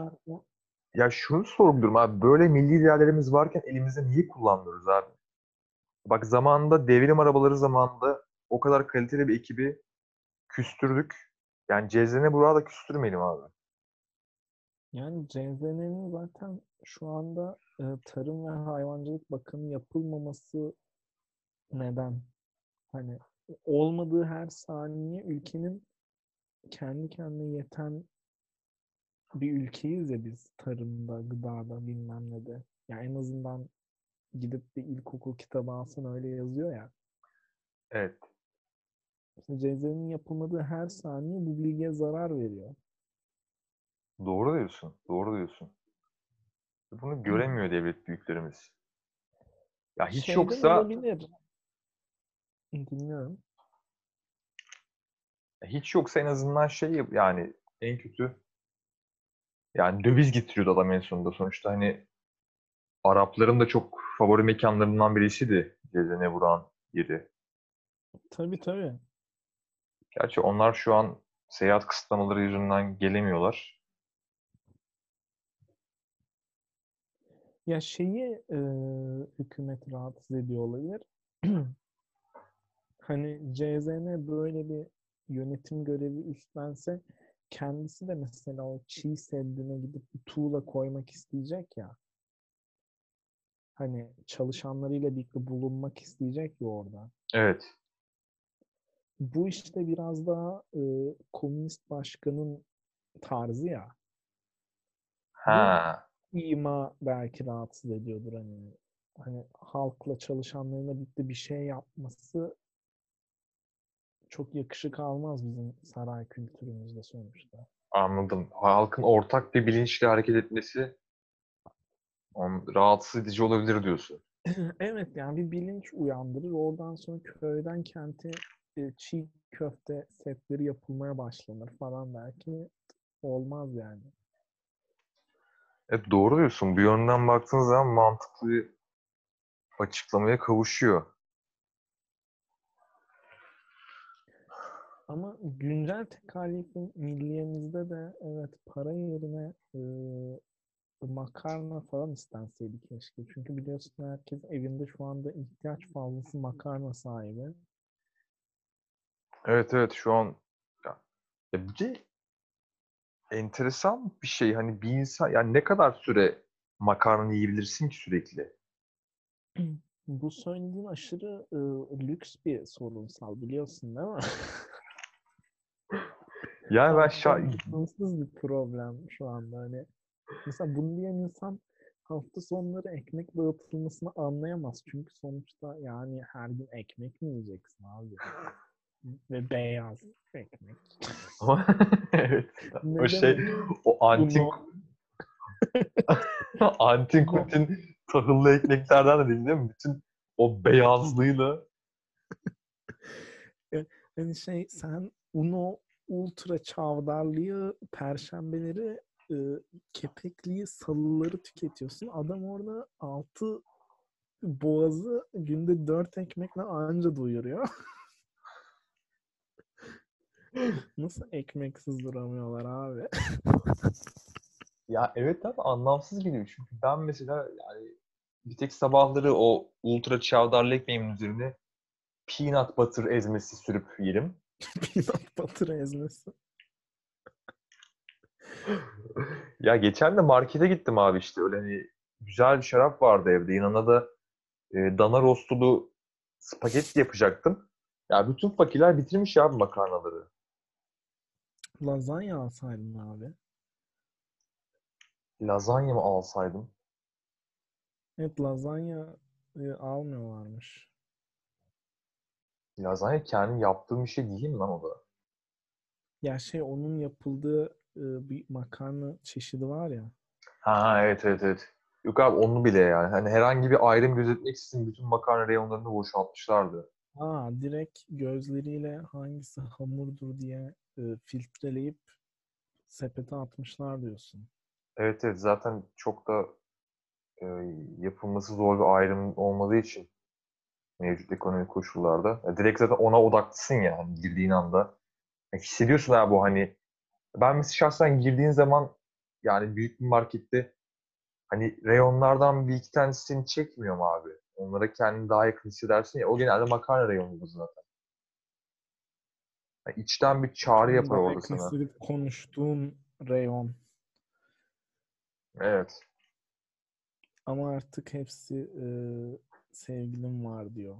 Ya şunu sorguluyorum abi. Böyle milli değerlerimiz varken elimizde niye kullanmıyoruz abi? Bak zamanında devrim arabaları zamanında o kadar kaliteli bir ekibi küstürdük. Yani CZN Burak'ı da küstürmeyelim abi. Yani CZN'nin zaten şu anda e, Tarım ve Hayvancılık Bakanı yapılmaması neden? Hani olmadığı her saniye ülkenin kendi kendine yeten bir ülkeyiz ya biz tarımda, gıdada, bilmem ne de. Yani en azından gidip bir ilkokul kitabı alsan öyle yazıyor ya. Evet. İşte CZN'nin yapılmadığı her saniye bu bilgiye zarar veriyor. Doğru diyorsun. Doğru diyorsun. Bunu göremiyor devlet büyüklerimiz. Ya hiç Şeyden yoksa olabilir. Dinliyorum. hiç yoksa en azından şey yani en kötü yani döviz getiriyordu adam en sonunda. Sonuçta hani Arapların da çok favori mekanlarından birisiydi Cezene vuran yeri. Tabii tabii. Gerçi onlar şu an seyahat kısıtlamaları yüzünden gelemiyorlar. Ya şeyi e, hükümet rahatsız ediyor olabilir. <clears throat> Hani CZN böyle bir yönetim görevi üstlense kendisi de mesela o çiğ seddine gidip bir tuğla koymak isteyecek ya. Hani çalışanlarıyla birlikte bulunmak isteyecek ya orada. Evet. Bu işte biraz daha e, komünist başkanın tarzı ya. Ha. ima belki rahatsız ediyordur hani. Hani halkla çalışanlarına birlikte bir şey yapması çok yakışık almaz bizim saray kültürümüzde sonuçta. Anladım. Halkın ortak bir bilinçle hareket etmesi on, rahatsız edici olabilir diyorsun. <clears throat> Evet yani bir bilinç uyandırır. Oradan sonra köyden kente e, çiğ köfte setleri yapılmaya başlanır falan belki olmaz yani. Evet doğru diyorsun. Bir yönden baktığın zaman mantıklı bir açıklamaya kavuşuyor. Ama güncel tekalifin milliyemizde de evet para yerine e, makarna falan istenseydi keşke. Çünkü biliyorsun herkes evinde şu anda ihtiyaç fazlası makarna sahibi. Evet evet şu an ya, ya bir de enteresan bir şey. Hani bir insan yani ne kadar süre makarna yiyebilirsin ki sürekli? Bu söylediğin aşırı e, lüks bir sorunsal biliyorsun değil mi? Yani ben şa- bir problem şu anda hani. Mesela bunu diyen insan hafta sonları ekmek dağıtılmasını anlayamaz. Çünkü sonuçta yani her gün ekmek mi yiyeceksin abi? Ve beyaz ekmek. <laughs> Evet. O şey o antin Uno. kutin tahıllı ekmeklerden de değil, değil mi? Bütün o beyazlığıyla Hani şey sen Uno ultra çavdarlıyı, perşembeleri, e, kepekliyi, salıları tüketiyorsun. Adam orada altı boğazı günde dört ekmekle anca doyuruyor. <laughs> Nasıl ekmeksiz duramıyorlar abi? <laughs> Ya evet ama anlamsız geliyor. Çünkü ben mesela yani bir tek sabahları o ultra çavdarlı ekmeğimin üzerine peanut butter ezmesi sürüp yerim. <laughs> Peanut butter ezmesi. Ya geçen de markete gittim abi işte öyle hani güzel bir şarap vardı evde. Yanına da e, dana rostulu spagetti yapacaktım. Ya bütün fakirler bitirmiş ya bu makarnaları. Lazanya alsaydın abi. Lazanya mı alsaydım? Evet lazanya e, almıyorlarmış. Lazanya kendi yaptığım bir şey değil mi lan o da? Ya şey onun yapıldığı bir makarna çeşidi var ya. Ha evet evet evet. Yok abi onu bile yani. Hani herhangi bir ayrım gözetmeksizin bütün makarna reyonlarını boşaltmışlardı. Aa direkt gözleriyle hangisi hamurdur diye e, filtreleyip sepete atmışlar diyorsun. Evet evet zaten çok da e, yapılması zor bir ayrım olmadığı için mevcut ekonomik koşullarda. Ya direkt zaten ona odaklısın ya hani girdiğin anda. Ya hissediyorsun abi bu hani ben mesela şahsen girdiğin zaman yani büyük bir markette hani reyonlardan bir iki tanesini çekmiyorum abi. Onlara kendini daha yakın hissedersin ya. O genelde makarna reyonudur zaten. Yani içten bir çağrı yapar orada sana. konuştuğun reyon. Evet. Ama artık hepsi e, sevgilim var diyor.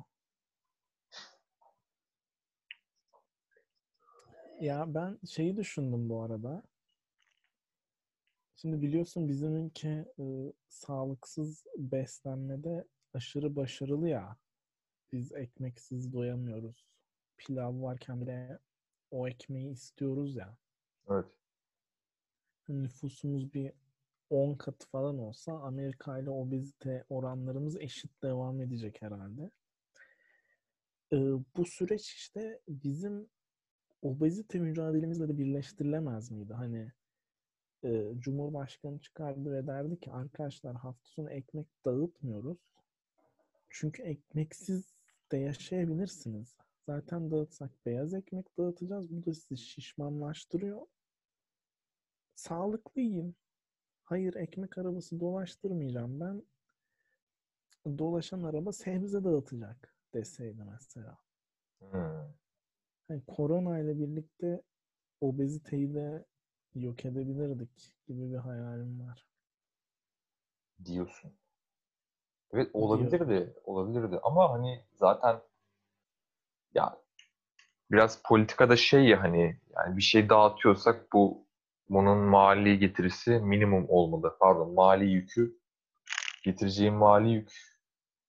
Ya ben şeyi düşündüm bu arada. Şimdi biliyorsun bizim ülke e, sağlıksız beslenmede aşırı başarılı ya. Biz ekmeksiz doyamıyoruz. Pilav varken bile o ekmeği istiyoruz ya. Evet. Nüfusumuz bir 10 katı falan olsa Amerika ile obezite oranlarımız eşit devam edecek herhalde. Ee, bu süreç işte bizim obezite mücadelemizle de birleştirilemez miydi? Hani e, Cumhurbaşkanı çıkardı ve derdi ki arkadaşlar hafta sonu ekmek dağıtmıyoruz. Çünkü ekmeksiz de yaşayabilirsiniz. Zaten dağıtsak beyaz ekmek dağıtacağız. Bu da sizi şişmanlaştırıyor. Sağlıklı yiyin. Hayır ekmek arabası dolaştırmayacağım ben. Dolaşan araba sebze dağıtacak deseydi mesela. Hmm. Hani korona ile birlikte obeziteyi de yok edebilirdik gibi bir hayalim var. diyorsun. Evet olabilirdi, olabilirdi ama hani zaten ya biraz politikada şey ya hani yani bir şey dağıtıyorsak bu bunun mali getirisi minimum olmalı. Pardon, mali yükü getireceği mali yük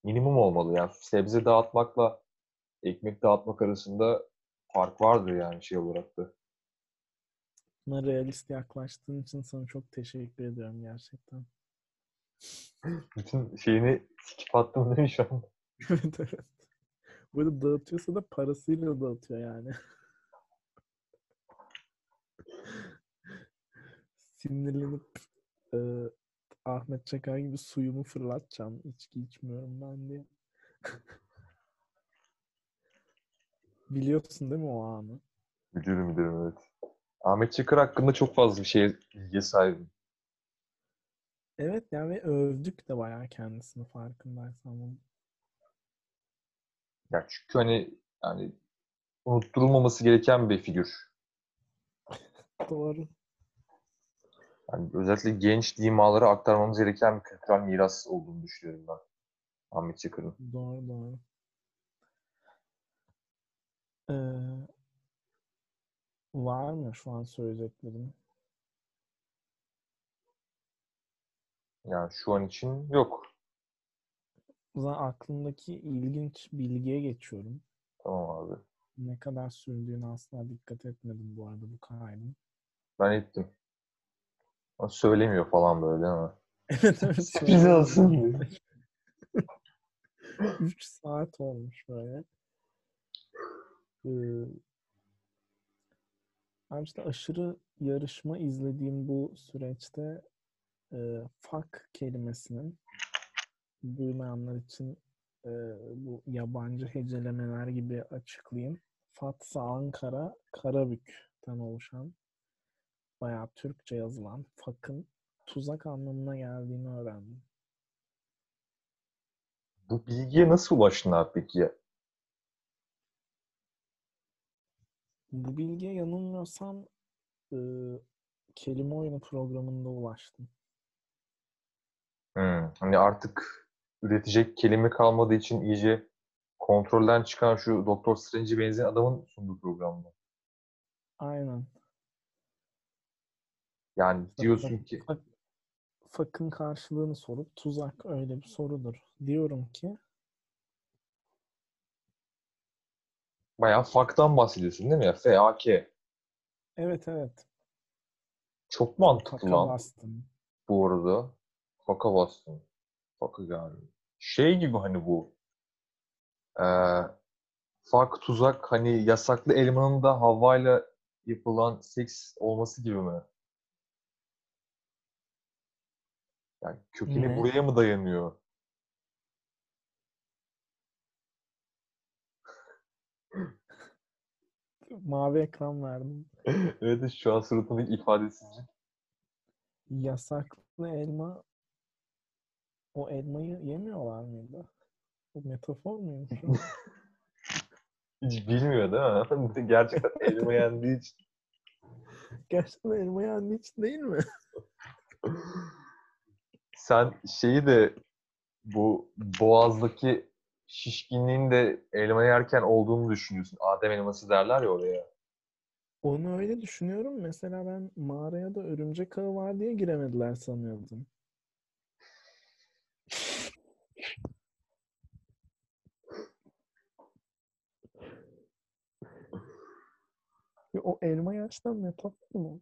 minimum olmalı. Yani sebze dağıtmakla ekmek dağıtmak arasında fark vardır yani şey olarak da. Buna realist yaklaştığın için sana çok teşekkür ediyorum gerçekten. <laughs> Bütün şeyini sikip attım değil mi şu an? <laughs> evet evet. Böyle dağıtıyorsa da parasıyla dağıtıyor yani. <laughs> Sinirlenip e, Ahmet Çakar gibi suyumu fırlatacağım. İçki içmiyorum ben diye. Biliyorsun değil mi o anı? Biliyorum biliyorum evet. Ahmet Çakır hakkında çok fazla bir şey bilgiye sahibim. Evet yani övdük de bayağı kendisini farkındaysan. Ya çünkü hani yani unutturulmaması gereken bir figür. <laughs> Doğru. Yani özellikle genç dimaları aktarmamız gereken bir kültürel miras olduğunu düşünüyorum ben. Ahmet Çakır'ın. Doğru doğru. Ee, var mı şu an söyleyeceklerim? Yani şu an için yok. O zaman aklımdaki ilginç bilgiye geçiyorum. Tamam abi. Ne kadar sürdüğüne asla dikkat etmedim bu arada bu kaydın. Ben ettim. Ama söylemiyor falan böyle ama. <laughs> Evet evet. Sürpriz olsun diye. <laughs> 3 saat olmuş böyle. Abi işte aşırı yarışma izlediğim bu süreçte e, fuck kelimesinin duymayanlar için e, bu yabancı hecelemeler gibi açıklayayım. Fatsa Ankara Karabük'ten oluşan bayağı Türkçe yazılan fuck'ın tuzak anlamına geldiğini öğrendim. Bu bilgiye nasıl ulaştın abi peki? Bu bilgiye yanılmıyorsam e, kelime oyunu programında ulaştım. Hmm, Hani artık üretecek kelime kalmadığı için iyice kontrolden çıkan şu Doktor Strange'e benzeyen adamın sunduğu programda. Aynen. Yani diyorsun ki Fuck'ın karşılığını sorup tuzak öyle bir sorudur. Diyorum ki bayağı fuck'tan bahsediyorsun değil mi ya? F-A-K. evet evet. Çok mantıklı Fuck'a lan bastım. bu arada. Fuck'a bastın. Fuck'a geldi. Şey gibi hani bu eee fuck tuzak hani yasaklı elmanın da Havva'yla yapılan seks olması gibi mi? Yani kökeni Ne? buraya mı dayanıyor? Mavi ekran verdim. <laughs> Evet şu an suratındaki ifadesizlik. Yasaklı elma o elmayı yemiyorlar mıydı? Bu metafor muymuş? <laughs> Hiç bilmiyor değil mi? <laughs> Gerçekten elma yendiği için. Gerçekten elma yendiği için değil mi? Sen şeyi de bu boğazdaki şişkinliğin de elma yerken olduğunu düşünüyorsun. Adem elması derler ya oraya. Onu öyle düşünüyorum. Mesela ben mağaraya da örümcek ağı var diye giremediler sanıyordum. O elma gerçekten metafor mu?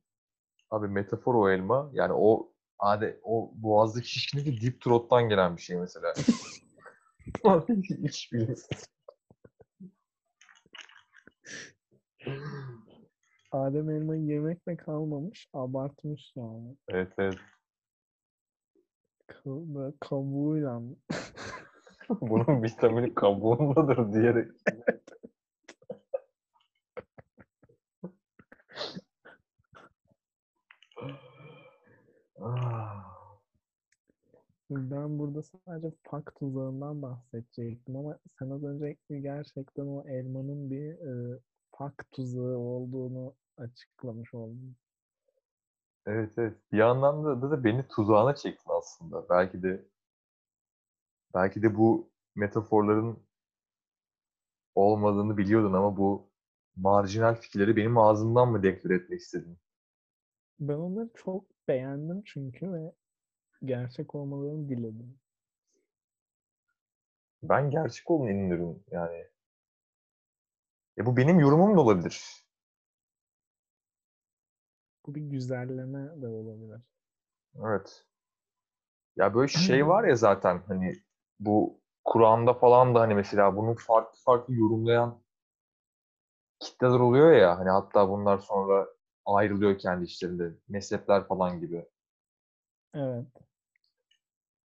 Abi metafor o elma. Yani o ade o boğazdaki şişkinlik de deep throat'tan gelen bir şey mesela. <laughs> Hiç <laughs> bilmiyorum. Adem elmayı yemekle kalmamış. Abartmış yani. Evet evet. Ka- böyle kabuğuyla. <laughs> Bunun vitamini kabuğundadır diyerek. <laughs> Ah. Ben burada sadece pak tuzağından bahsedecektim ama sen az önce gerçekten o elmanın bir e, pak tuzağı olduğunu açıklamış oldun. Evet evet. Bir yandan da, da, beni tuzağına çektin aslında. Belki de belki de bu metaforların olmadığını biliyordun ama bu marjinal fikirleri benim ağzımdan mı deklar etmek istedin? Ben onları çok beğendim çünkü ve gerçek olmalarını diledim. Ben gerçek olduğunu inanıyorum yani. E bu benim yorumum da olabilir. Bu bir güzelleme de olabilir. Evet. Ya böyle şey var ya zaten hani bu Kur'an'da falan da hani mesela bunu farklı farklı yorumlayan kitleler oluyor ya hani hatta bunlar sonra ayrılıyor kendi işlerinde. Mezhepler falan gibi. Evet.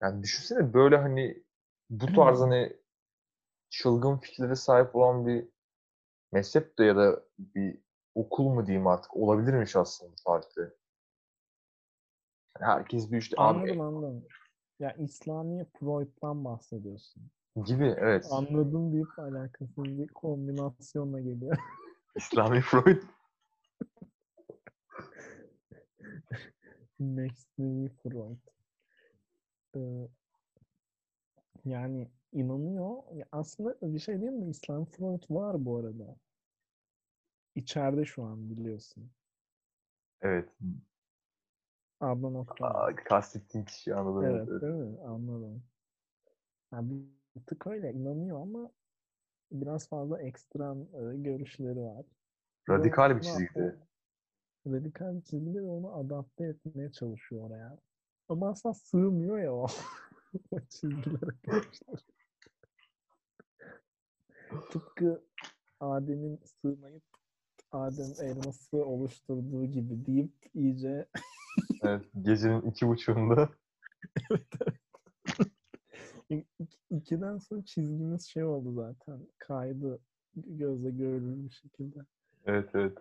Yani düşünsene böyle hani bu tarz hani çılgın fikirlere sahip olan bir mezhep de ya da bir okul mu diyeyim artık olabilirmiş aslında farklı. Yani herkes bir işte abi Anladım anladım. Ya İslami Freud'dan bahsediyorsun. gibi evet. Anladım deyip alakasız bir kombinasyonla geliyor. İslami Freud <laughs> Mesnevi Freud. Ee, yani inanıyor. Ya aslında bir şey değil mi? İslam Freud var bu arada. İçeride şu an biliyorsun. evet. Adnan Oktar. Aa, kastettiğin kişiyi anladım. Evet, evet. değil mi? Anladım. Yani bir tık öyle inanıyor ama biraz fazla ekstrem e, görüşleri var. Ve Radikal bir çizgide. o radikal bir çizgide onu adapte etmeye çalışıyor oraya. Ama aslında sığmıyor ya o, <laughs> <laughs> o çizgilere görüşler. Tıpkı Adem'in sığmayıp Adem elması oluşturduğu gibi deyip iyice <laughs> Evet, gecenin iki buçuğunda. evet evet. İkiden sonra çizgimiz şey oldu zaten. Kaydı gözle görülür bir şekilde. Evet evet.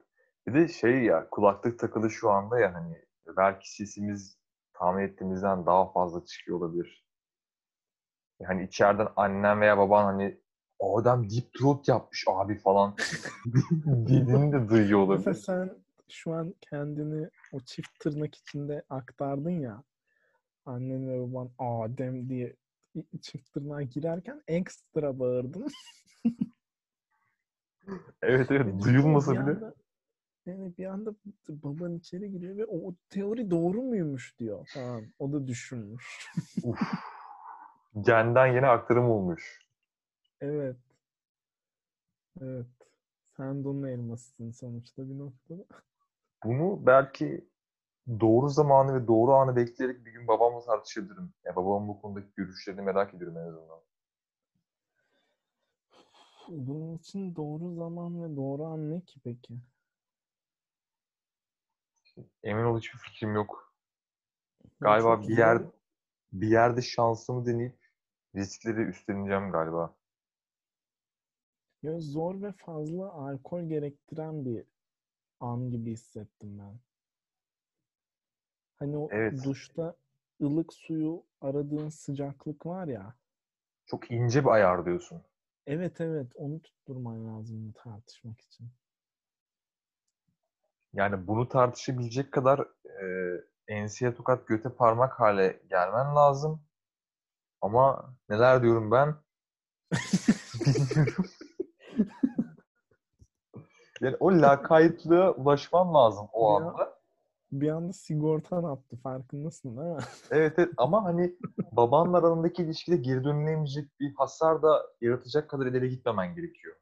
Bir de şey ya kulaklık takılı şu anda ya hani belki sesimiz tahmin ettiğimizden daha fazla çıkıyor olabilir. Yani içeriden annem veya baban hani o adam deep throat yapmış abi falan <laughs> dediğini de duyuyor Mesela olabilir. sen şu an kendini o çift tırnak içinde aktardın ya. Annen ve baban Adem diye çift tırnağa girerken ekstra bağırdın. <laughs> Evet evet Ve duyulmasa bile. anda- Yani bir anda baban içeri giriyor ve o, teori doğru muymuş diyor falan. O da düşünmüş. <laughs> Genden yine aktarım olmuş. Evet. Evet. Sen de onun elmasısın sonuçta bir noktada. <laughs> Bunu belki doğru zamanı ve doğru anı bekleyerek bir gün babamla tartışabilirim. Ya babamın bu konudaki görüşlerini merak ediyorum en azından. Bunun için doğru zaman ve doğru an ne ki peki? Emin ol hiçbir fikrim yok. Galiba çok bir yer bir yerde şansımı deneyip riskleri üstleneceğim galiba. Ya zor ve fazla alkol gerektiren bir an gibi hissettim ben. Hani o Evet. duşta ılık suyu aradığın sıcaklık var ya. Çok ince bir ayar diyorsun. Evet evet onu tutturman lazım tartışmak için. Yani bunu tartışabilecek kadar e, enseye tokat göte parmak hale gelmen lazım. Ama neler diyorum ben? Bilmiyorum. <laughs> Yani o lakaytlığa ulaşman lazım o Ya. anda. Bir anda sigortan attı farkındasın değil mi? Evet, evet ama hani <laughs> babanla arandaki ilişkide geri dönülemeyecek bir hasar da yaratacak kadar ileri gitmemen gerekiyor.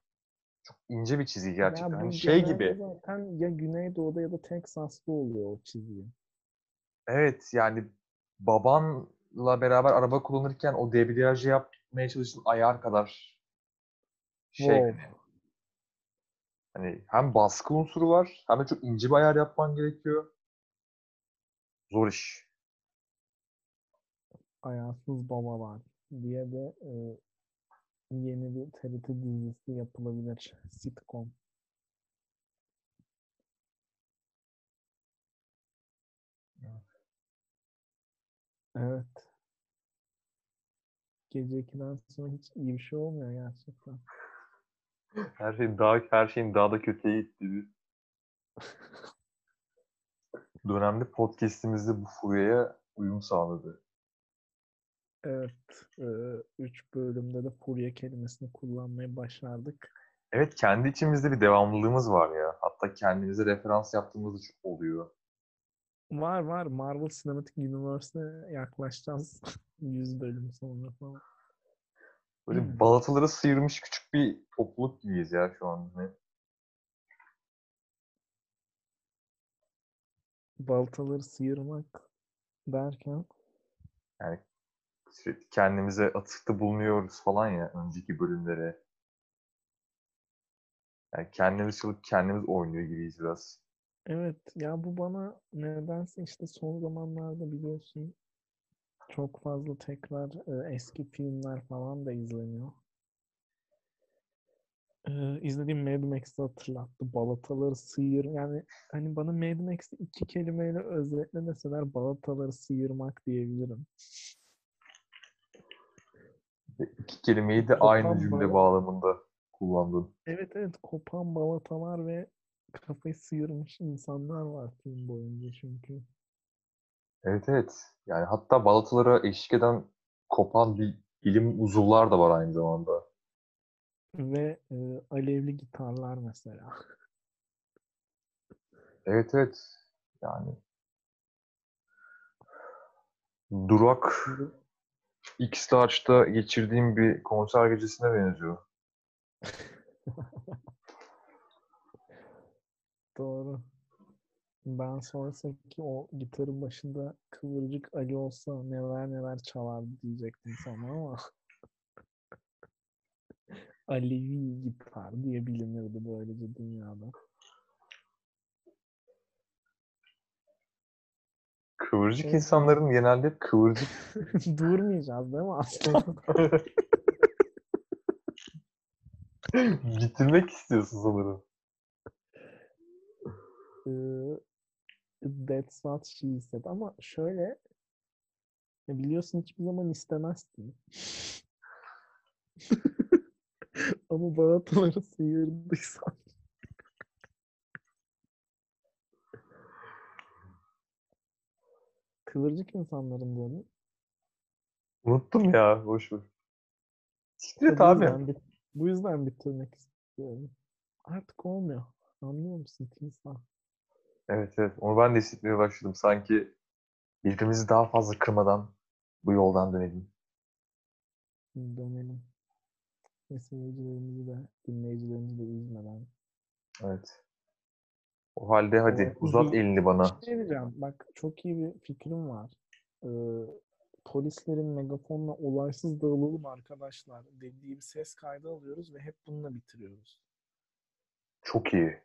Çok ince bir çizgi gerçekten. Ya Hani şey gibi. Zaten ya Güneydoğu'da ya da Teksas'ta oluyor o çizgi. Evet yani babanla beraber araba kullanırken o debriyajı yapmaya çalıştığın ayar kadar şey Wow. hani, hani hem baskı unsuru var hem de çok ince bir ayar yapman gerekiyor. Zor iş. Ayarsız Babalar diye de e, yeni bir TRT dizisi yapılabilir. Sitcom. Evet. Gece 2'den sonra hiç iyi bir şey olmuyor gerçekten. Her şeyin daha her şeyin daha da kötüye gittiği <laughs> dönemde podcast'imizde bu furyaya uyum sağladı. Evet. 3 bölümde de furya kelimesini kullanmayı başardık. Evet kendi içimizde bir devamlılığımız var ya. Hatta kendimize referans yaptığımız da çok oluyor. Var var. Marvel Cinematic Universe'e yaklaşacağız. <laughs> 100 bölüm sonra falan. Böyle Hmm. balataları sıyırmış küçük bir topluluk gibiyiz ya şu an. Hani Baltaları sıyırmak derken Yani sürekli kendimize atıfta bulunuyoruz falan ya önceki bölümlere. Yani kendimiz çalıp kendimiz oynuyor gibiyiz biraz. Evet ya bu bana nedense işte son zamanlarda biliyorsun çok fazla tekrar e, eski filmler falan da izleniyor. E, izlediğim Mad Max'i hatırlattı. Balataları sıyır. Yani hani bana Mad Max'i iki kelimeyle özetle deseler balataları sıyırmak diyebilirim. İki kelimeyi de Kopan aynı cümle bağlamında kullandın. Evet evet kopan balatalar ve kafayı sıyırmış insanlar var film boyunca çünkü. Evet evet. Yani hatta balatalara eşlik eden kopan bir ilim uzuvlar da var aynı zamanda. Ve e, alevli gitarlar mesela. Evet evet. Yani Durak X-Large'da geçirdiğim bir konser gecesine benziyor. <laughs> Doğru. Ben sorsa ki o gitarın başında kıvırcık Ali olsa neler neler çalardı diyecektim sana ama <laughs> Alevi gitar diye bilinirdi böylece dünyada. Kıvırcık şey insanların genelde kıvırcık... <laughs> Durmayacağız değil mi aslında? <laughs> Bitirmek istiyorsun sanırım. That's what she said. Ama şöyle biliyorsun hiçbir zaman istemezsin. <laughs> Ama balataları sıyırdıysan kıvırcık insanların bunu. Unuttum ya. Boş ver. Siktir et bu abi. yüzden, bu yüzden bitirmek istiyorum. Artık olmuyor. Anlıyor musun Timsah? Evet evet. Onu ben de hissetmeye başladım. Sanki birbirimizi daha fazla kırmadan bu yoldan dönelim. Dönelim. Ve seyircilerimizi de dinleyicilerimizi de üzmeden. Evet. O halde hadi Evet, uzat uzun- elini bana. Bir şey diyeceğim. Bak çok iyi bir fikrim var. Ee, polislerin megafonla olaysız dağılalım arkadaşlar dediği bir ses kaydı alıyoruz ve hep bununla bitiriyoruz. Çok iyi.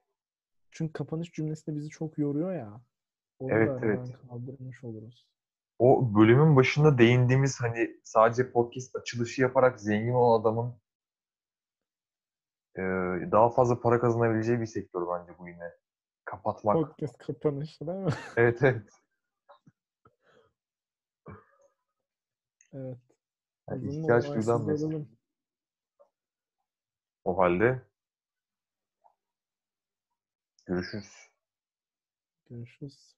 Çünkü kapanış cümlesi de bizi çok yoruyor ya. Onu Evet, evet. kaldırmış oluruz. O bölümün başında değindiğimiz hani sadece podcast açılışı yaparak zengin olan adamın daha fazla para kazanabileceği bir sektör bence bu yine. Kapatmak. Podcast kapanışı değil mi? <laughs> Evet evet. evet. Yani ihtiyaç duyulan. O halde görüşürüz. Görüşürüz.